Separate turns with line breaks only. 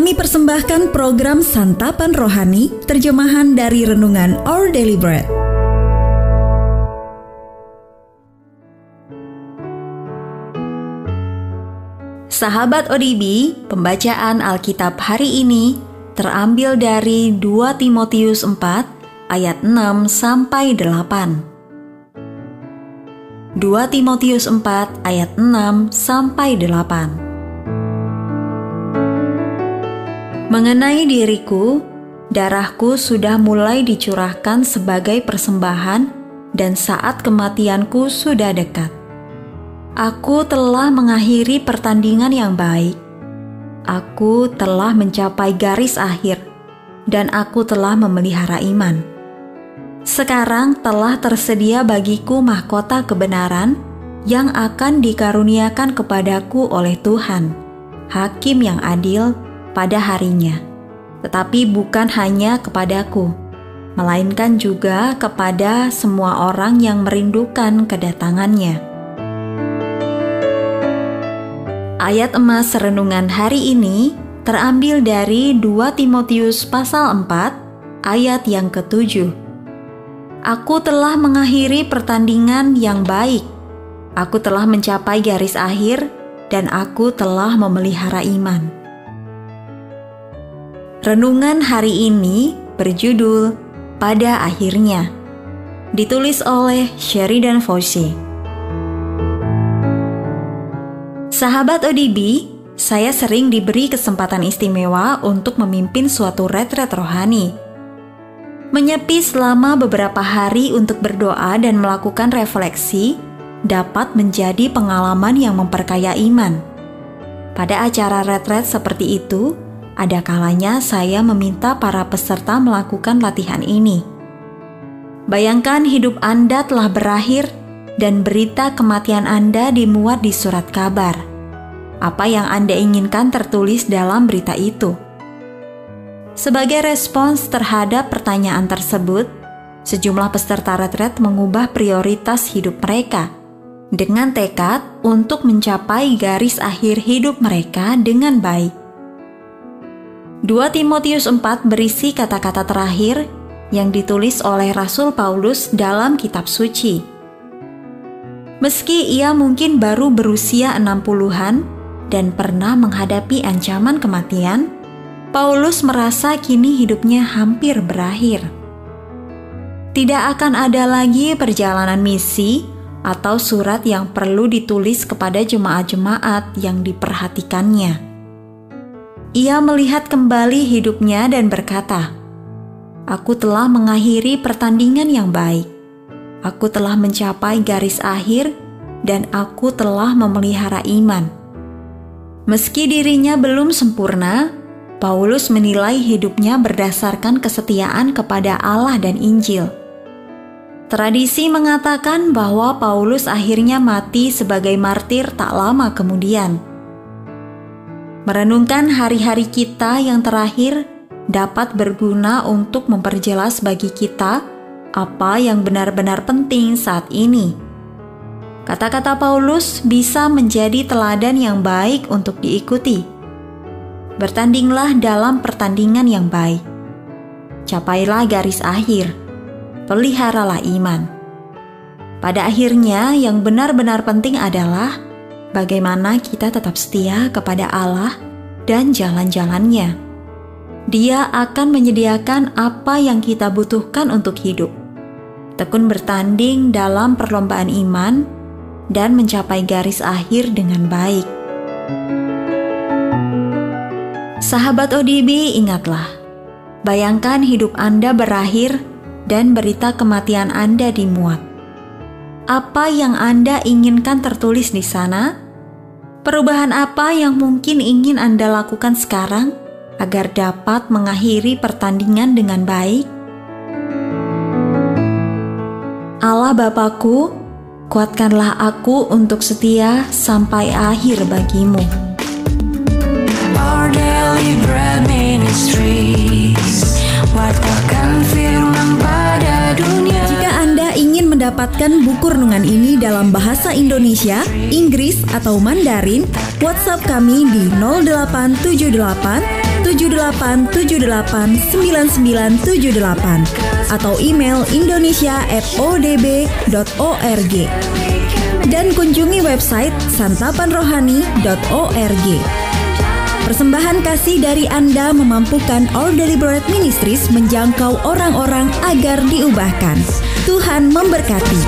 Kami persembahkan program Santapan Rohani, terjemahan dari Renungan Our Daily Bread. Sahabat ODB, pembacaan Alkitab hari ini terambil dari 2 Timotius 4 ayat 6 sampai 8. 2 Timotius 4 ayat 6 sampai 8. Mengenai diriku, darahku sudah mulai dicurahkan sebagai persembahan, dan saat kematianku sudah dekat. Aku telah mengakhiri pertandingan yang baik. Aku telah mencapai garis akhir, dan aku telah memelihara iman. Sekarang telah tersedia bagiku mahkota kebenaran yang akan dikaruniakan kepadaku oleh Tuhan, Hakim yang adil pada harinya, tetapi bukan hanya kepadaku, melainkan juga kepada semua orang yang merindukan kedatangannya. Ayat emas renungan hari ini terambil dari 2 Timotius pasal 4 ayat yang ketujuh. Aku telah mengakhiri pertandingan yang baik. Aku telah mencapai garis akhir dan aku telah memelihara iman. Renungan hari ini berjudul Pada Akhirnya. Ditulis oleh Sheridan Fauci. Sahabat ODB, saya sering diberi kesempatan istimewa untuk memimpin suatu retret rohani. Menyepi selama beberapa hari untuk berdoa dan melakukan refleksi dapat menjadi pengalaman yang memperkaya iman. Pada acara retret seperti itu, ada kalanya saya meminta para peserta melakukan latihan ini. Bayangkan hidup Anda telah berakhir dan berita kematian Anda dimuat di surat kabar. Apa yang Anda inginkan tertulis dalam berita itu. Sebagai respons terhadap pertanyaan tersebut, sejumlah peserta retret mengubah prioritas hidup mereka dengan tekad untuk mencapai garis akhir hidup mereka dengan baik. 2 Timotius 4 berisi kata-kata terakhir yang ditulis oleh Rasul Paulus dalam kitab suci. Meski ia mungkin baru berusia 60-an dan pernah menghadapi ancaman kematian, Paulus merasa kini hidupnya hampir berakhir. Tidak akan ada lagi perjalanan misi atau surat yang perlu ditulis kepada jemaat-jemaat yang diperhatikannya ia melihat kembali hidupnya dan berkata, "Aku telah mengakhiri pertandingan yang baik. Aku telah mencapai garis akhir, dan aku telah memelihara iman." Meski dirinya belum sempurna, Paulus menilai hidupnya berdasarkan kesetiaan kepada Allah dan Injil. Tradisi mengatakan bahwa Paulus akhirnya mati sebagai martir tak lama kemudian. Merenungkan hari-hari kita yang terakhir dapat berguna untuk memperjelas bagi kita apa yang benar-benar penting saat ini. Kata-kata Paulus bisa menjadi teladan yang baik untuk diikuti. Bertandinglah dalam pertandingan yang baik. Capailah garis akhir. Peliharalah iman. Pada akhirnya, yang benar-benar penting adalah bagaimana kita tetap setia kepada Allah dan jalan-jalannya. Dia akan menyediakan apa yang kita butuhkan untuk hidup. Tekun bertanding dalam perlombaan iman dan mencapai garis akhir dengan baik. Sahabat ODB, ingatlah, bayangkan hidup Anda berakhir dan berita kematian Anda dimuat apa yang Anda inginkan tertulis di sana? Perubahan apa yang mungkin ingin Anda lakukan sekarang agar dapat mengakhiri pertandingan dengan baik? Allah Bapakku, kuatkanlah aku untuk setia sampai akhir bagimu. Mendapatkan buku renungan ini dalam bahasa Indonesia, Inggris, atau Mandarin, WhatsApp kami di 0878 78789978 atau email indonesia@odb.org dan kunjungi website santapanrohani.org. Persembahan kasih dari Anda memampukan All Deliberate Ministries menjangkau orang-orang agar diubahkan. Tuhan memberkati.